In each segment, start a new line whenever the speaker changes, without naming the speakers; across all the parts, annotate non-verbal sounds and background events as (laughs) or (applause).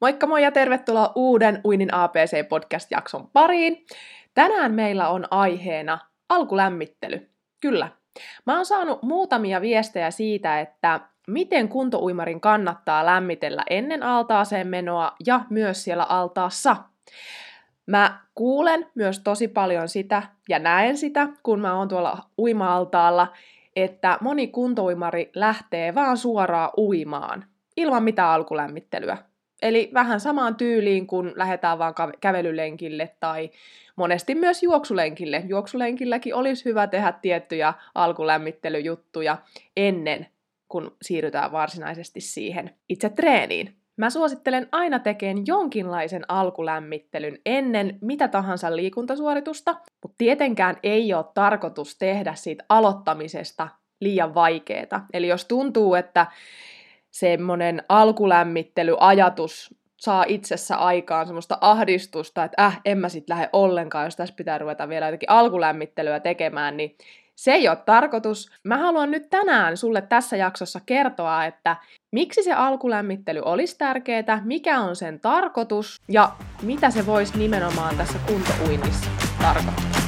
Moikka moi ja tervetuloa uuden Uinin APC-podcast-jakson pariin. Tänään meillä on aiheena alkulämmittely. Kyllä. Mä oon saanut muutamia viestejä siitä, että miten kuntouimarin kannattaa lämmitellä ennen altaaseen menoa ja myös siellä altaassa. Mä kuulen myös tosi paljon sitä ja näen sitä, kun mä oon tuolla uima-altaalla, että moni kuntouimari lähtee vaan suoraan uimaan, ilman mitään alkulämmittelyä. Eli vähän samaan tyyliin, kun lähdetään vaan kävelylenkille tai monesti myös juoksulenkille. Juoksulenkilläkin olisi hyvä tehdä tiettyjä alkulämmittelyjuttuja ennen kun siirrytään varsinaisesti siihen itse treeniin. Mä suosittelen aina tekemään jonkinlaisen alkulämmittelyn ennen mitä tahansa liikuntasuoritusta, mutta tietenkään ei ole tarkoitus tehdä siitä aloittamisesta liian vaikeeta. Eli jos tuntuu, että semmoinen alkulämmittelyajatus saa itsessä aikaan semmoista ahdistusta, että äh, en mä sit lähde ollenkaan, jos tässä pitää ruveta vielä jotenkin alkulämmittelyä tekemään, niin se ei ole tarkoitus. Mä haluan nyt tänään sulle tässä jaksossa kertoa, että miksi se alkulämmittely olisi tärkeää, mikä on sen tarkoitus ja mitä se voisi nimenomaan tässä kuntouinnissa tarkoittaa.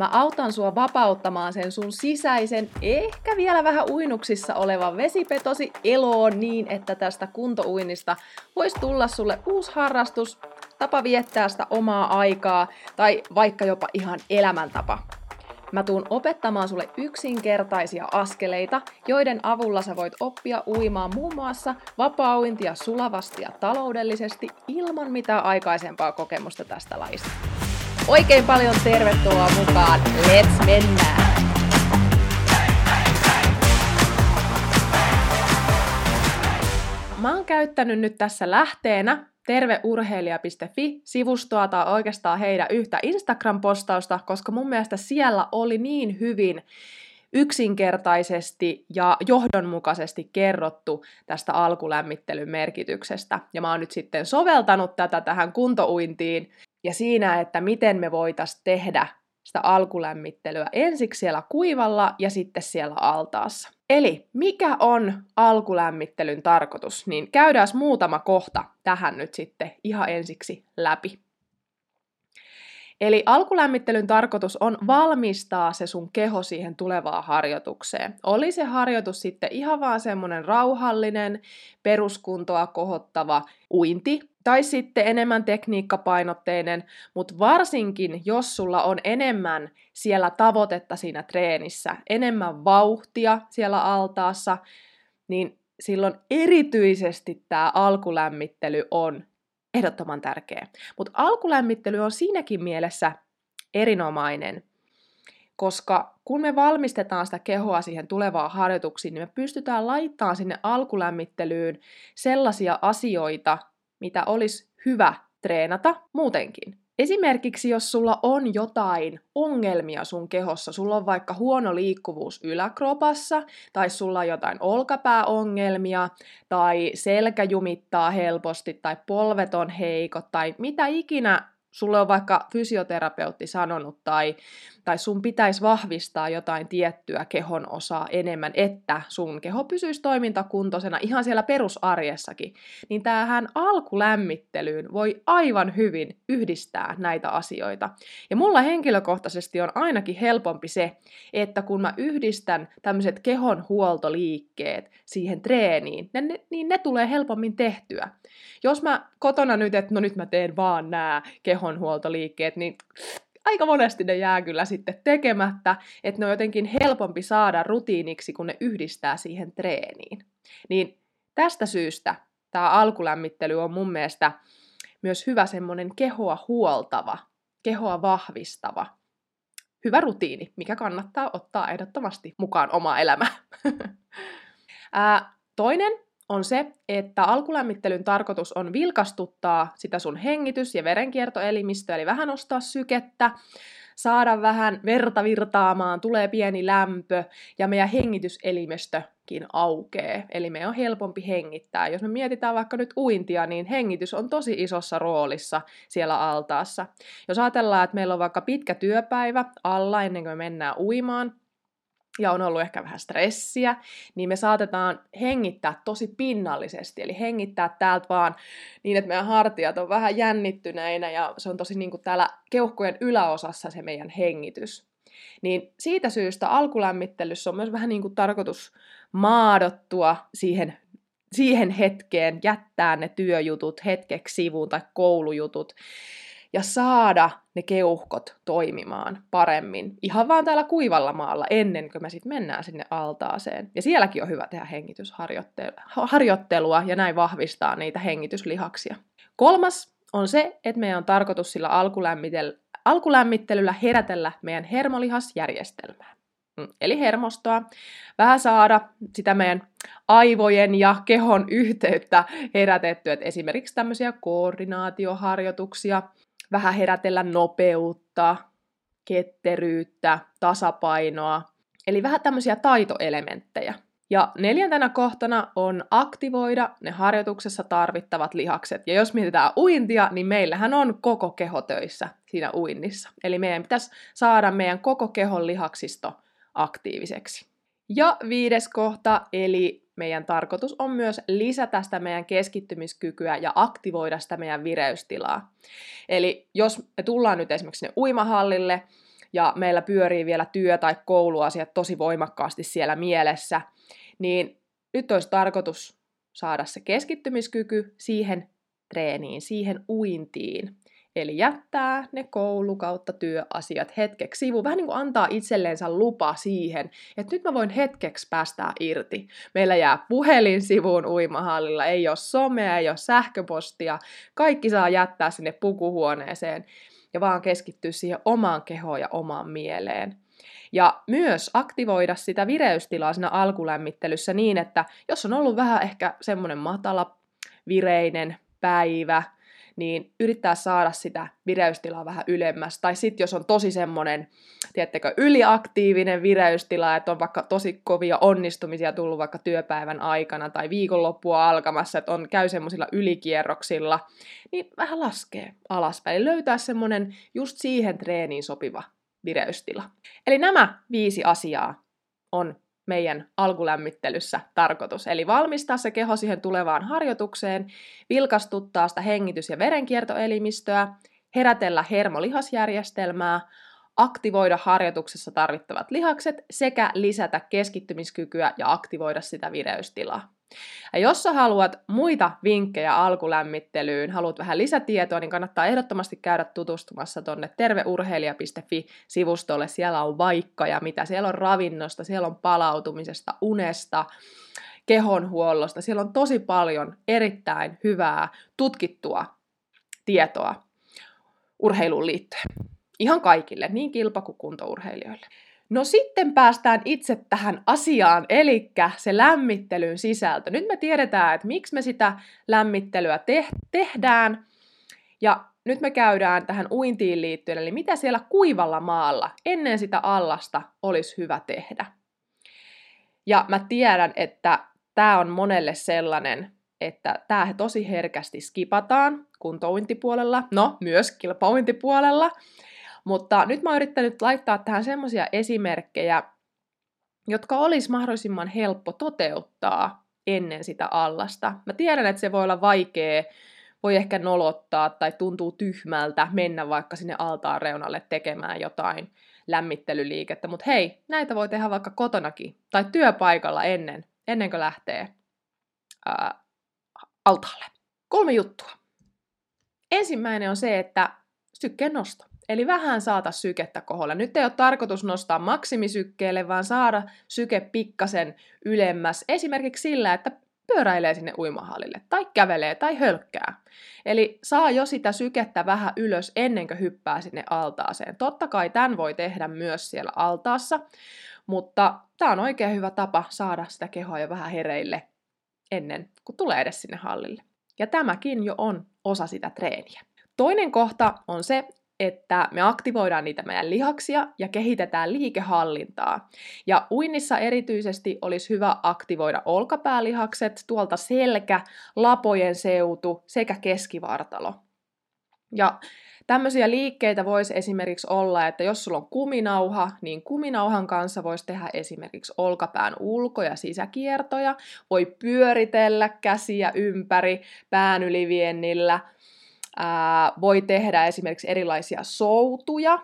Mä autan sua vapauttamaan sen sun sisäisen, ehkä vielä vähän uinuksissa olevan vesipetosi eloon niin, että tästä kuntouinnista voisi tulla sulle uusi harrastus, tapa viettää sitä omaa aikaa tai vaikka jopa ihan elämäntapa. Mä tuun opettamaan sulle yksinkertaisia askeleita, joiden avulla sä voit oppia uimaan muun muassa vapaa-uintia sulavasti ja taloudellisesti ilman mitään aikaisempaa kokemusta tästä lajista. Oikein paljon tervetuloa mukaan. Let's mennään! Mä oon käyttänyt nyt tässä lähteenä terveurheilija.fi-sivustoa tai oikeastaan heidän yhtä Instagram-postausta, koska mun mielestä siellä oli niin hyvin yksinkertaisesti ja johdonmukaisesti kerrottu tästä alkulämmittelyn merkityksestä. Ja mä oon nyt sitten soveltanut tätä tähän kuntouintiin ja siinä, että miten me voitaisiin tehdä sitä alkulämmittelyä ensiksi siellä kuivalla ja sitten siellä altaassa. Eli mikä on alkulämmittelyn tarkoitus? Niin käydään muutama kohta tähän nyt sitten ihan ensiksi läpi. Eli alkulämmittelyn tarkoitus on valmistaa se sun keho siihen tulevaan harjoitukseen. Oli se harjoitus sitten ihan vaan semmoinen rauhallinen, peruskuntoa kohottava uinti, tai sitten enemmän tekniikkapainotteinen, mutta varsinkin jos sulla on enemmän siellä tavoitetta siinä treenissä, enemmän vauhtia siellä altaassa, niin silloin erityisesti tämä alkulämmittely on ehdottoman tärkeä. Mutta alkulämmittely on siinäkin mielessä erinomainen, koska kun me valmistetaan sitä kehoa siihen tulevaan harjoituksiin, niin me pystytään laittamaan sinne alkulämmittelyyn sellaisia asioita, mitä olisi hyvä treenata muutenkin. Esimerkiksi jos sulla on jotain ongelmia sun kehossa, sulla on vaikka huono liikkuvuus yläkropassa, tai sulla on jotain olkapääongelmia, tai selkä jumittaa helposti, tai polvet on heikot, tai mitä ikinä sulle on vaikka fysioterapeutti sanonut tai, tai sun pitäisi vahvistaa jotain tiettyä kehon osaa enemmän, että sun keho pysyisi toimintakuntoisena ihan siellä perusarjessakin, niin tämähän alkulämmittelyyn voi aivan hyvin yhdistää näitä asioita. Ja mulla henkilökohtaisesti on ainakin helpompi se, että kun mä yhdistän tämmöiset kehon huoltoliikkeet siihen treeniin, ne, niin ne tulee helpommin tehtyä. Jos mä kotona nyt, että no nyt mä teen vaan nämä kehonhuoltoliikkeet, niin aika monesti ne jää kyllä sitten tekemättä, että ne on jotenkin helpompi saada rutiiniksi, kun ne yhdistää siihen treeniin. Niin tästä syystä tämä alkulämmittely on mun mielestä myös hyvä semmoinen kehoa huoltava, kehoa vahvistava, hyvä rutiini, mikä kannattaa ottaa ehdottomasti mukaan oma elämä. (laughs) Ää, toinen on se, että alkulämmittelyn tarkoitus on vilkastuttaa sitä sun hengitys- ja verenkiertoelimistöä, eli vähän nostaa sykettä, saada vähän verta virtaamaan, tulee pieni lämpö ja meidän hengityselimistökin aukee. Eli meidän on helpompi hengittää. Jos me mietitään vaikka nyt uintia, niin hengitys on tosi isossa roolissa siellä altaassa. Jos ajatellaan, että meillä on vaikka pitkä työpäivä alla ennen kuin me mennään uimaan, ja on ollut ehkä vähän stressiä, niin me saatetaan hengittää tosi pinnallisesti, eli hengittää täältä vaan niin, että meidän hartiat on vähän jännittyneinä ja se on tosi niin kuin täällä keuhkojen yläosassa se meidän hengitys. Niin siitä syystä alkulämmittelyssä on myös vähän niin kuin tarkoitus maadottua siihen, siihen hetkeen, jättää ne työjutut hetkeksi sivuun tai koulujutut ja saada ne keuhkot toimimaan paremmin. Ihan vaan täällä kuivalla maalla ennen kuin me sitten mennään sinne altaaseen. Ja sielläkin on hyvä tehdä hengitysharjoittelua ja näin vahvistaa niitä hengityslihaksia. Kolmas on se, että meidän on tarkoitus sillä alkulämmittelyllä herätellä meidän hermolihasjärjestelmää. Mm, eli hermostoa, vähän saada sitä meidän aivojen ja kehon yhteyttä herätettyä, esimerkiksi tämmöisiä koordinaatioharjoituksia, vähän herätellä nopeutta, ketteryyttä, tasapainoa, eli vähän tämmöisiä taitoelementtejä. Ja neljäntenä kohtana on aktivoida ne harjoituksessa tarvittavat lihakset. Ja jos mietitään uintia, niin meillähän on koko keho töissä siinä uinnissa. Eli meidän pitäisi saada meidän koko kehon lihaksisto aktiiviseksi. Ja viides kohta, eli meidän tarkoitus on myös lisätä sitä meidän keskittymiskykyä ja aktivoida sitä meidän vireystilaa. Eli jos me tullaan nyt esimerkiksi sinne uimahallille ja meillä pyörii vielä työ- tai kouluasiat tosi voimakkaasti siellä mielessä, niin nyt olisi tarkoitus saada se keskittymiskyky siihen treeniin, siihen uintiin. Eli jättää ne koulu kautta työasiat hetkeksi sivuun, vähän niin kuin antaa itselleensä lupa siihen, että nyt mä voin hetkeksi päästää irti. Meillä jää puhelin sivuun uimahallilla, ei ole somea, ei ole sähköpostia, kaikki saa jättää sinne pukuhuoneeseen ja vaan keskittyä siihen omaan kehoon ja omaan mieleen. Ja myös aktivoida sitä vireystilaa siinä alkulämmittelyssä niin, että jos on ollut vähän ehkä semmoinen matala vireinen päivä, niin yrittää saada sitä vireystilaa vähän ylemmäs. Tai sitten jos on tosi semmoinen, tiedättekö, yliaktiivinen vireystila, että on vaikka tosi kovia onnistumisia tullut vaikka työpäivän aikana tai viikonloppua alkamassa, että on, käy semmoisilla ylikierroksilla, niin vähän laskee alaspäin. Eli löytää semmoinen just siihen treeniin sopiva vireystila. Eli nämä viisi asiaa on meidän alkulämmittelyssä tarkoitus. Eli valmistaa se keho siihen tulevaan harjoitukseen, vilkastuttaa sitä hengitys- ja verenkiertoelimistöä, herätellä hermolihasjärjestelmää, aktivoida harjoituksessa tarvittavat lihakset sekä lisätä keskittymiskykyä ja aktivoida sitä vireystilaa. Ja jos sä haluat muita vinkkejä alkulämmittelyyn, haluat vähän lisätietoa, niin kannattaa ehdottomasti käydä tutustumassa tonne terveurheilija.fi-sivustolle. Siellä on vaikka ja mitä, siellä on ravinnosta, siellä on palautumisesta, unesta, kehonhuollosta. Siellä on tosi paljon erittäin hyvää tutkittua tietoa urheiluun liittyen. Ihan kaikille, niin kilpa- kuin kuntourheilijoille. No sitten päästään itse tähän asiaan, eli se lämmittelyn sisältö. Nyt me tiedetään, että miksi me sitä lämmittelyä te- tehdään, ja nyt me käydään tähän uintiin liittyen, eli mitä siellä kuivalla maalla ennen sitä allasta olisi hyvä tehdä. Ja mä tiedän, että tämä on monelle sellainen, että tämä tosi herkästi skipataan kuntouintipuolella, no myös kilpauintipuolella, mutta nyt mä oon yrittänyt laittaa tähän semmoisia esimerkkejä, jotka olisi mahdollisimman helppo toteuttaa ennen sitä allasta. Mä tiedän, että se voi olla vaikea, voi ehkä nolottaa tai tuntuu tyhmältä mennä vaikka sinne altaan reunalle tekemään jotain lämmittelyliikettä, mutta hei, näitä voi tehdä vaikka kotonakin tai työpaikalla ennen, ennen kuin lähtee ää, altaalle. Kolme juttua. Ensimmäinen on se, että sykkeen nosto. Eli vähän saata sykettä koholla. Nyt ei ole tarkoitus nostaa maksimisykkeelle, vaan saada syke pikkasen ylemmäs. Esimerkiksi sillä, että pyöräilee sinne uimahallille, tai kävelee, tai hölkkää. Eli saa jo sitä sykettä vähän ylös ennen kuin hyppää sinne altaaseen. Totta kai tämän voi tehdä myös siellä altaassa, mutta tämä on oikein hyvä tapa saada sitä kehoa jo vähän hereille ennen kuin tulee edes sinne hallille. Ja tämäkin jo on osa sitä treeniä. Toinen kohta on se, että me aktivoidaan niitä meidän lihaksia ja kehitetään liikehallintaa. Ja uinnissa erityisesti olisi hyvä aktivoida olkapäälihakset, tuolta selkä, lapojen seutu sekä keskivartalo. Ja Tämmöisiä liikkeitä voisi esimerkiksi olla, että jos sulla on kuminauha, niin kuminauhan kanssa voisi tehdä esimerkiksi olkapään ulko- ja sisäkiertoja, voi pyöritellä käsiä ympäri pään yliviennillä, ää, voi tehdä esimerkiksi erilaisia soutuja,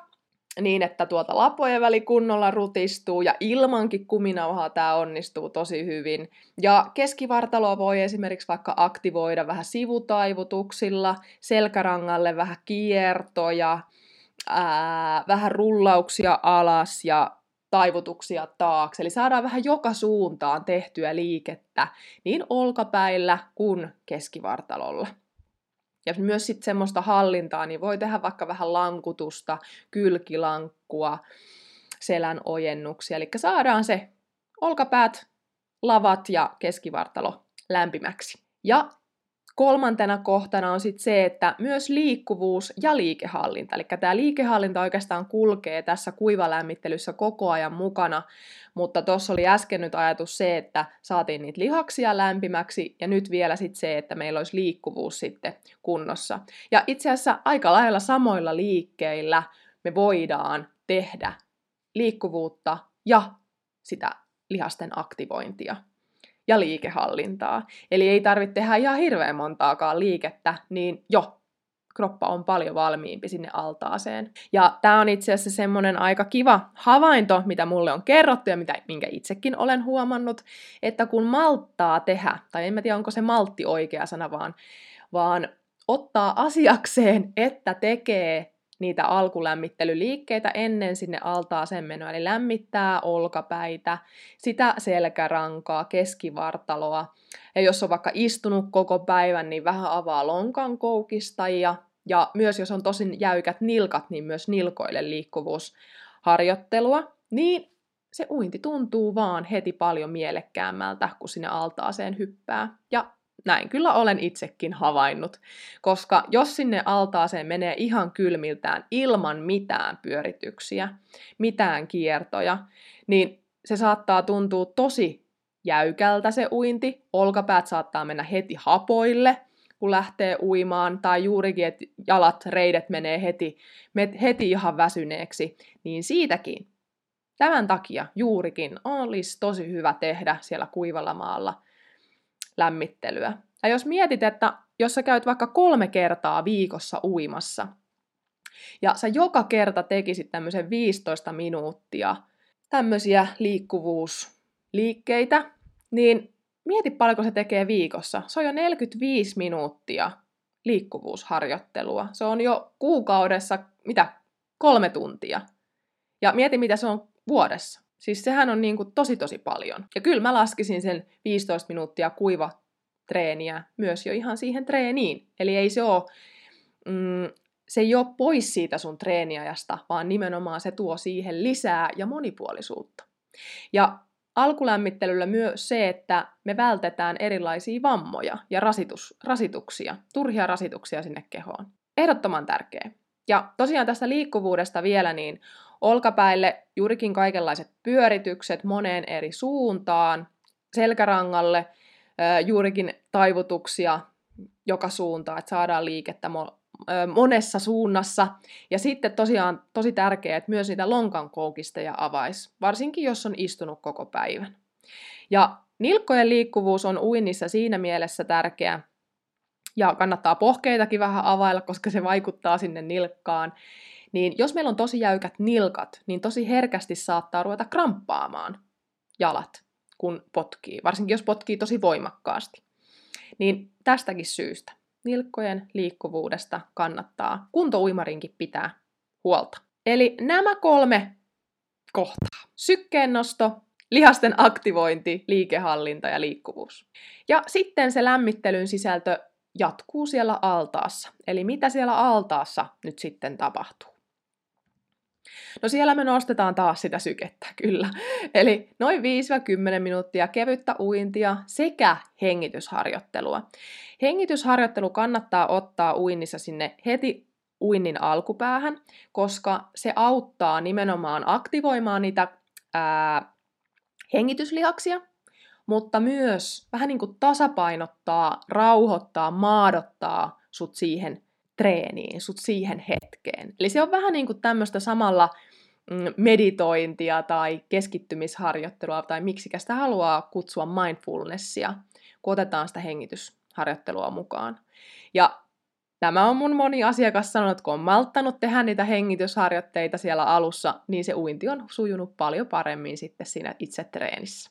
niin, että tuota lapojen väli kunnolla rutistuu ja ilmankin kuminauhaa tämä onnistuu tosi hyvin. Ja keskivartaloa voi esimerkiksi vaikka aktivoida vähän sivutaivutuksilla, selkärangalle vähän kiertoja, ää, vähän rullauksia alas ja taivutuksia taakse. Eli saadaan vähän joka suuntaan tehtyä liikettä niin olkapäillä kuin keskivartalolla. Ja myös sitten semmoista hallintaa, niin voi tehdä vaikka vähän lankutusta, kylkilankkua, selän ojennuksia. Eli saadaan se olkapäät, lavat ja keskivartalo lämpimäksi. Ja kolmantena kohtana on sitten se, että myös liikkuvuus ja liikehallinta. Eli tämä liikehallinta oikeastaan kulkee tässä kuivalämmittelyssä koko ajan mukana, mutta tuossa oli äsken nyt ajatus se, että saatiin niitä lihaksia lämpimäksi ja nyt vielä sitten se, että meillä olisi liikkuvuus sitten kunnossa. Ja itse asiassa aika lailla samoilla liikkeillä me voidaan tehdä liikkuvuutta ja sitä lihasten aktivointia ja liikehallintaa. Eli ei tarvitse tehdä ihan hirveän montaakaan liikettä, niin jo kroppa on paljon valmiimpi sinne altaaseen. Ja tämä on itse asiassa semmoinen aika kiva havainto, mitä mulle on kerrottu ja mitä, minkä itsekin olen huomannut, että kun malttaa tehdä, tai en mä tiedä onko se maltti oikea sana, vaan, vaan ottaa asiakseen, että tekee niitä alkulämmittelyliikkeitä ennen sinne altaaseen menoa, eli lämmittää olkapäitä, sitä selkärankaa, keskivartaloa, ja jos on vaikka istunut koko päivän, niin vähän avaa lonkan koukista, ja, ja myös jos on tosin jäykät nilkat, niin myös nilkoille liikkuvuusharjoittelua, niin se uinti tuntuu vaan heti paljon mielekkäämmältä, kun sinne altaaseen hyppää. Ja näin kyllä olen itsekin havainnut, koska jos sinne altaaseen menee ihan kylmiltään ilman mitään pyörityksiä, mitään kiertoja, niin se saattaa tuntua tosi jäykältä se uinti, olkapäät saattaa mennä heti hapoille, kun lähtee uimaan, tai juurikin, että jalat, reidet menee heti, heti ihan väsyneeksi, niin siitäkin, tämän takia juurikin olisi tosi hyvä tehdä siellä kuivalla maalla lämmittelyä. Ja jos mietit, että jos sä käyt vaikka kolme kertaa viikossa uimassa, ja sä joka kerta tekisit tämmöisen 15 minuuttia tämmöisiä liikkuvuusliikkeitä, niin mieti paljonko se tekee viikossa. Se on jo 45 minuuttia liikkuvuusharjoittelua. Se on jo kuukaudessa, mitä, kolme tuntia. Ja mieti, mitä se on vuodessa. Siis sehän on niin kuin tosi tosi paljon. Ja kyllä mä laskisin sen 15 minuuttia kuiva treeniä myös jo ihan siihen treeniin. Eli ei se ole, mm, se ei ole pois siitä sun treeniajasta, vaan nimenomaan se tuo siihen lisää ja monipuolisuutta. Ja alkulämmittelyllä myös se, että me vältetään erilaisia vammoja ja rasitus, rasituksia, turhia rasituksia sinne kehoon. Ehdottoman tärkeä. Ja tosiaan tästä liikkuvuudesta vielä, niin olkapäille juurikin kaikenlaiset pyöritykset moneen eri suuntaan, selkärangalle juurikin taivutuksia joka suuntaan, että saadaan liikettä monessa suunnassa. Ja sitten tosiaan tosi tärkeää, että myös niitä lonkan ja avais, varsinkin jos on istunut koko päivän. Ja nilkkojen liikkuvuus on uinnissa siinä mielessä tärkeä, ja kannattaa pohkeitakin vähän availla, koska se vaikuttaa sinne nilkkaan. Niin jos meillä on tosi jäykät nilkat, niin tosi herkästi saattaa ruveta kramppaamaan jalat kun potkii, varsinkin jos potkii tosi voimakkaasti. Niin tästäkin syystä nilkkojen liikkuvuudesta kannattaa kuntouimarinkin pitää huolta. Eli nämä kolme kohtaa. Sykkeen nosto, lihasten aktivointi, liikehallinta ja liikkuvuus. Ja sitten se lämmittelyn sisältö jatkuu siellä altaassa. Eli mitä siellä altaassa nyt sitten tapahtuu? No siellä me nostetaan taas sitä sykettä, kyllä. Eli noin 5-10 minuuttia kevyttä uintia sekä hengitysharjoittelua. Hengitysharjoittelu kannattaa ottaa uinnissa sinne heti uinnin alkupäähän, koska se auttaa nimenomaan aktivoimaan niitä ää, hengityslihaksia, mutta myös vähän niin kuin tasapainottaa, rauhoittaa, maadottaa sut siihen treeniin, sut siihen hetkeen. Eli se on vähän niin kuin tämmöistä samalla mm, meditointia tai keskittymisharjoittelua, tai miksikä sitä haluaa kutsua mindfulnessia, kun otetaan sitä hengitysharjoittelua mukaan. Ja tämä on mun moni asiakas sanonut, että kun on malttanut tehdä niitä hengitysharjoitteita siellä alussa, niin se uinti on sujunut paljon paremmin sitten siinä itse treenissä.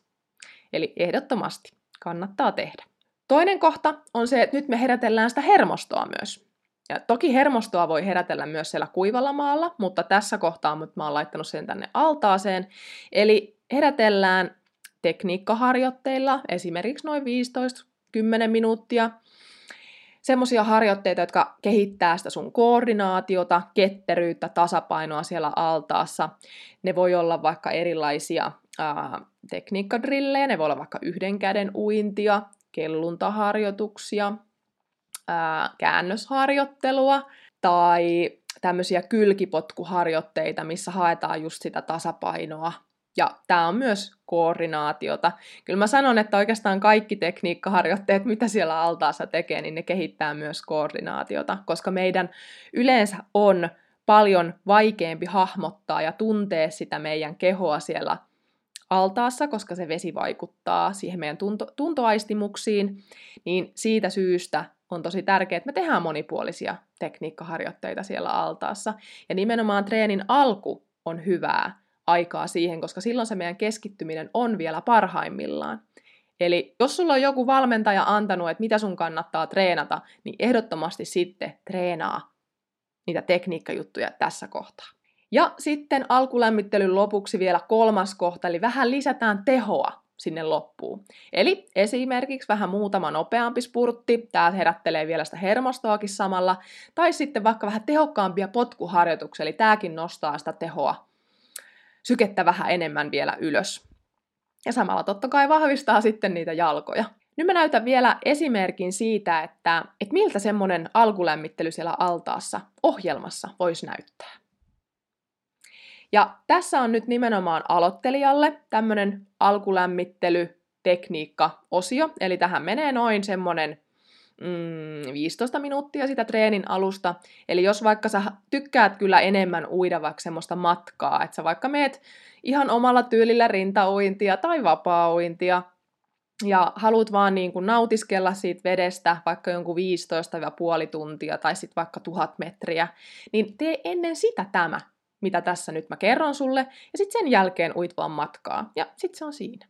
Eli ehdottomasti kannattaa tehdä. Toinen kohta on se, että nyt me herätellään sitä hermostoa myös. Ja toki hermostoa voi herätellä myös siellä kuivalla maalla, mutta tässä kohtaa mä oon laittanut sen tänne altaaseen. Eli herätellään tekniikkaharjoitteilla, esimerkiksi noin 15-10 minuuttia. Semmoisia harjoitteita, jotka kehittää sitä sun koordinaatiota, ketteryyttä, tasapainoa siellä altaassa. Ne voi olla vaikka erilaisia ää, tekniikkadrillejä, ne voi olla vaikka yhden käden uintia, kelluntaharjoituksia, ää, käännösharjoittelua tai tämmöisiä kylkipotkuharjoitteita, missä haetaan just sitä tasapainoa. Ja tämä on myös koordinaatiota. Kyllä mä sanon, että oikeastaan kaikki tekniikkaharjoitteet, mitä siellä altaassa tekee, niin ne kehittää myös koordinaatiota, koska meidän yleensä on paljon vaikeampi hahmottaa ja tuntee sitä meidän kehoa siellä altaassa, koska se vesi vaikuttaa siihen meidän tunto, tuntoaistimuksiin, niin siitä syystä on tosi tärkeää, että me tehdään monipuolisia tekniikkaharjoitteita siellä altaassa. Ja nimenomaan treenin alku on hyvää aikaa siihen, koska silloin se meidän keskittyminen on vielä parhaimmillaan. Eli jos sulla on joku valmentaja antanut, että mitä sun kannattaa treenata, niin ehdottomasti sitten treenaa niitä tekniikkajuttuja tässä kohtaa. Ja sitten alkulämmittelyn lopuksi vielä kolmas kohta, eli vähän lisätään tehoa sinne loppuun. Eli esimerkiksi vähän muutama nopeampi spurtti, tämä herättelee vielä sitä hermostoakin samalla, tai sitten vaikka vähän tehokkaampia potkuharjoituksia, eli tämäkin nostaa sitä tehoa, sykettä vähän enemmän vielä ylös. Ja samalla totta kai vahvistaa sitten niitä jalkoja. Nyt mä näytän vielä esimerkin siitä, että, että miltä semmoinen alkulämmittely siellä altaassa ohjelmassa voisi näyttää. Ja tässä on nyt nimenomaan aloittelijalle tämmöinen alkulämmittelytekniikka-osio, eli tähän menee noin semmoinen mm, 15 minuuttia sitä treenin alusta. Eli jos vaikka sä tykkäät kyllä enemmän uida vaikka semmoista matkaa, että sä vaikka meet ihan omalla tyylillä rintauintia tai vapaa-uintia, ja haluat vaan niin kuin nautiskella siitä vedestä vaikka jonkun 15-puoli tuntia tai sitten vaikka tuhat metriä, niin tee ennen sitä tämä mitä tässä nyt mä kerron sulle, ja sitten sen jälkeen uit vaan matkaa, ja sitten se on siinä.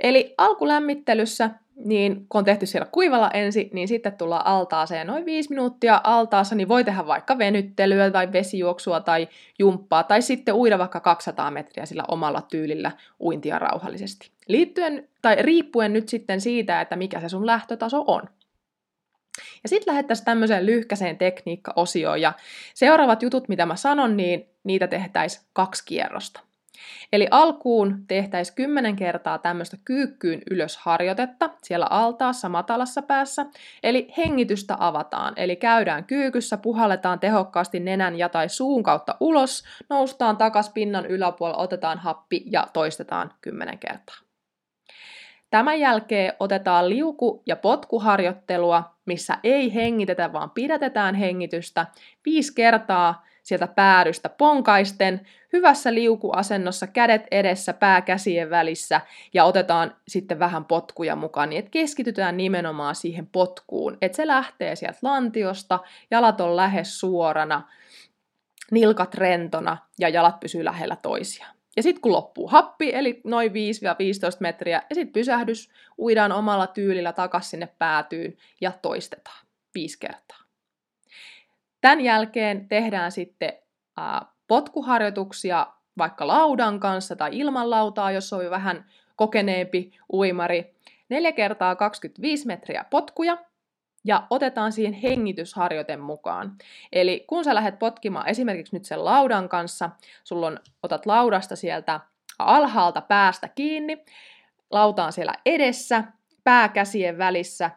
Eli alkulämmittelyssä, niin kun on tehty siellä kuivalla ensin, niin sitten tullaan altaaseen noin 5 minuuttia altaassa, niin voi tehdä vaikka venyttelyä tai vesijuoksua tai jumppaa, tai sitten uida vaikka 200 metriä sillä omalla tyylillä uintia rauhallisesti. Liittyen, tai riippuen nyt sitten siitä, että mikä se sun lähtötaso on. Ja sitten lähettäisiin tämmöiseen lyhkäiseen tekniikka-osioon, ja seuraavat jutut, mitä mä sanon, niin niitä tehtäisiin kaksi kierrosta. Eli alkuun tehtäisiin kymmenen kertaa tämmöistä kyykkyyn ylös harjoitetta siellä altaassa matalassa päässä. Eli hengitystä avataan, eli käydään kyykyssä, puhalletaan tehokkaasti nenän ja tai suun kautta ulos, noustaan takas pinnan yläpuolella, otetaan happi ja toistetaan kymmenen kertaa. Tämän jälkeen otetaan liuku- ja potkuharjoittelua, missä ei hengitetä, vaan pidätetään hengitystä viisi kertaa sieltä päädystä ponkaisten, hyvässä liukuasennossa, kädet edessä, pää käsien välissä ja otetaan sitten vähän potkuja mukaan, niin että keskitytään nimenomaan siihen potkuun, että se lähtee sieltä lantiosta, jalat on lähes suorana, nilkat rentona ja jalat pysyy lähellä toisiaan. Ja sitten kun loppuu happi, eli noin 5-15 metriä, ja sitten pysähdys, uidaan omalla tyylillä takaisin sinne päätyyn ja toistetaan viisi kertaa. Tämän jälkeen tehdään sitten ää, potkuharjoituksia vaikka laudan kanssa tai ilman lautaa, jos on vähän kokeneempi uimari. 4 kertaa 25 metriä potkuja, ja otetaan siihen hengitysharjoite mukaan. Eli kun sä lähdet potkimaan esimerkiksi nyt sen laudan kanssa, sulla on, otat laudasta sieltä alhaalta päästä kiinni, lauta on siellä edessä, pää käsien välissä,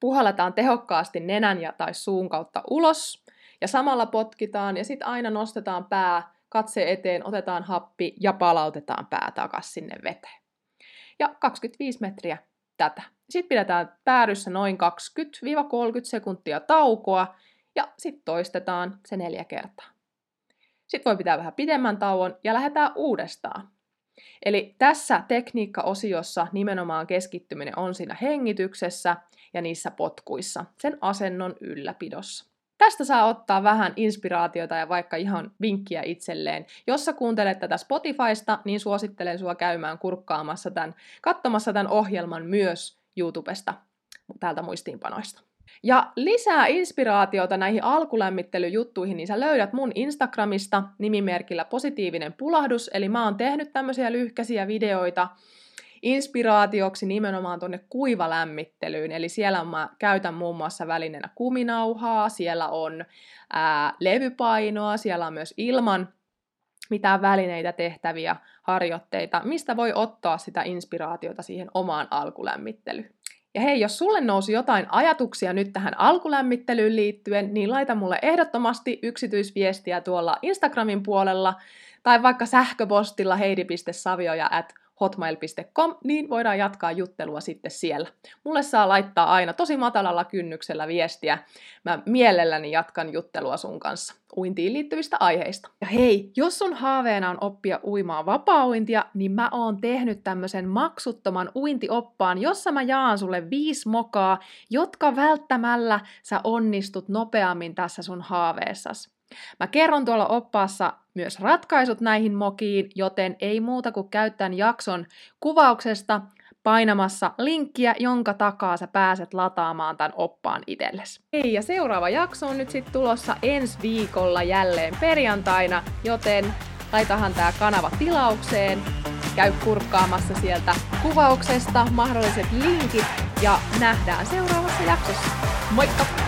puhalletaan tehokkaasti nenän ja tai suun kautta ulos, ja samalla potkitaan, ja sitten aina nostetaan pää, katse eteen, otetaan happi ja palautetaan pää takaisin sinne veteen. Ja 25 metriä tätä. Sitten pidetään päädyssä noin 20-30 sekuntia taukoa ja sitten toistetaan se neljä kertaa. Sitten voi pitää vähän pidemmän tauon ja lähdetään uudestaan. Eli tässä tekniikka-osiossa nimenomaan keskittyminen on siinä hengityksessä ja niissä potkuissa, sen asennon ylläpidossa. Tästä saa ottaa vähän inspiraatiota ja vaikka ihan vinkkiä itselleen. Jos sä kuuntelet tätä Spotifysta, niin suosittelen sua käymään kurkkaamassa tämän, katsomassa tämän ohjelman myös YouTubesta täältä muistiinpanoista. Ja lisää inspiraatiota näihin alkulämmittelyjuttuihin, niin sä löydät mun Instagramista nimimerkillä positiivinen pulahdus, eli mä oon tehnyt tämmöisiä lyhkäisiä videoita, inspiraatioksi nimenomaan tuonne kuivalämmittelyyn. Eli siellä mä käytän muun muassa välineenä kuminauhaa, siellä on ää, levypainoa, siellä on myös ilman mitään välineitä tehtäviä harjoitteita, mistä voi ottaa sitä inspiraatiota siihen omaan alkulämmittelyyn. Ja hei, jos sulle nousi jotain ajatuksia nyt tähän alkulämmittelyyn liittyen, niin laita mulle ehdottomasti yksityisviestiä tuolla Instagramin puolella tai vaikka sähköpostilla heidi.savioja at hotmail.com, niin voidaan jatkaa juttelua sitten siellä. Mulle saa laittaa aina tosi matalalla kynnyksellä viestiä. Mä mielelläni jatkan juttelua sun kanssa uintiin liittyvistä aiheista. Ja hei, jos sun haaveena on oppia uimaan vapaa-uintia, niin mä oon tehnyt tämmöisen maksuttoman uintioppaan, jossa mä jaan sulle viisi mokaa, jotka välttämällä sä onnistut nopeammin tässä sun haaveessas. Mä kerron tuolla oppaassa myös ratkaisut näihin mokiin, joten ei muuta kuin käyttää jakson kuvauksesta painamassa linkkiä, jonka takaa sä pääset lataamaan tämän oppaan itsellesi. Hei, ja seuraava jakso on nyt sitten tulossa ensi viikolla jälleen perjantaina, joten laitahan tää kanava tilaukseen, käy kurkkaamassa sieltä kuvauksesta mahdolliset linkit ja nähdään seuraavassa jaksossa. Moikka!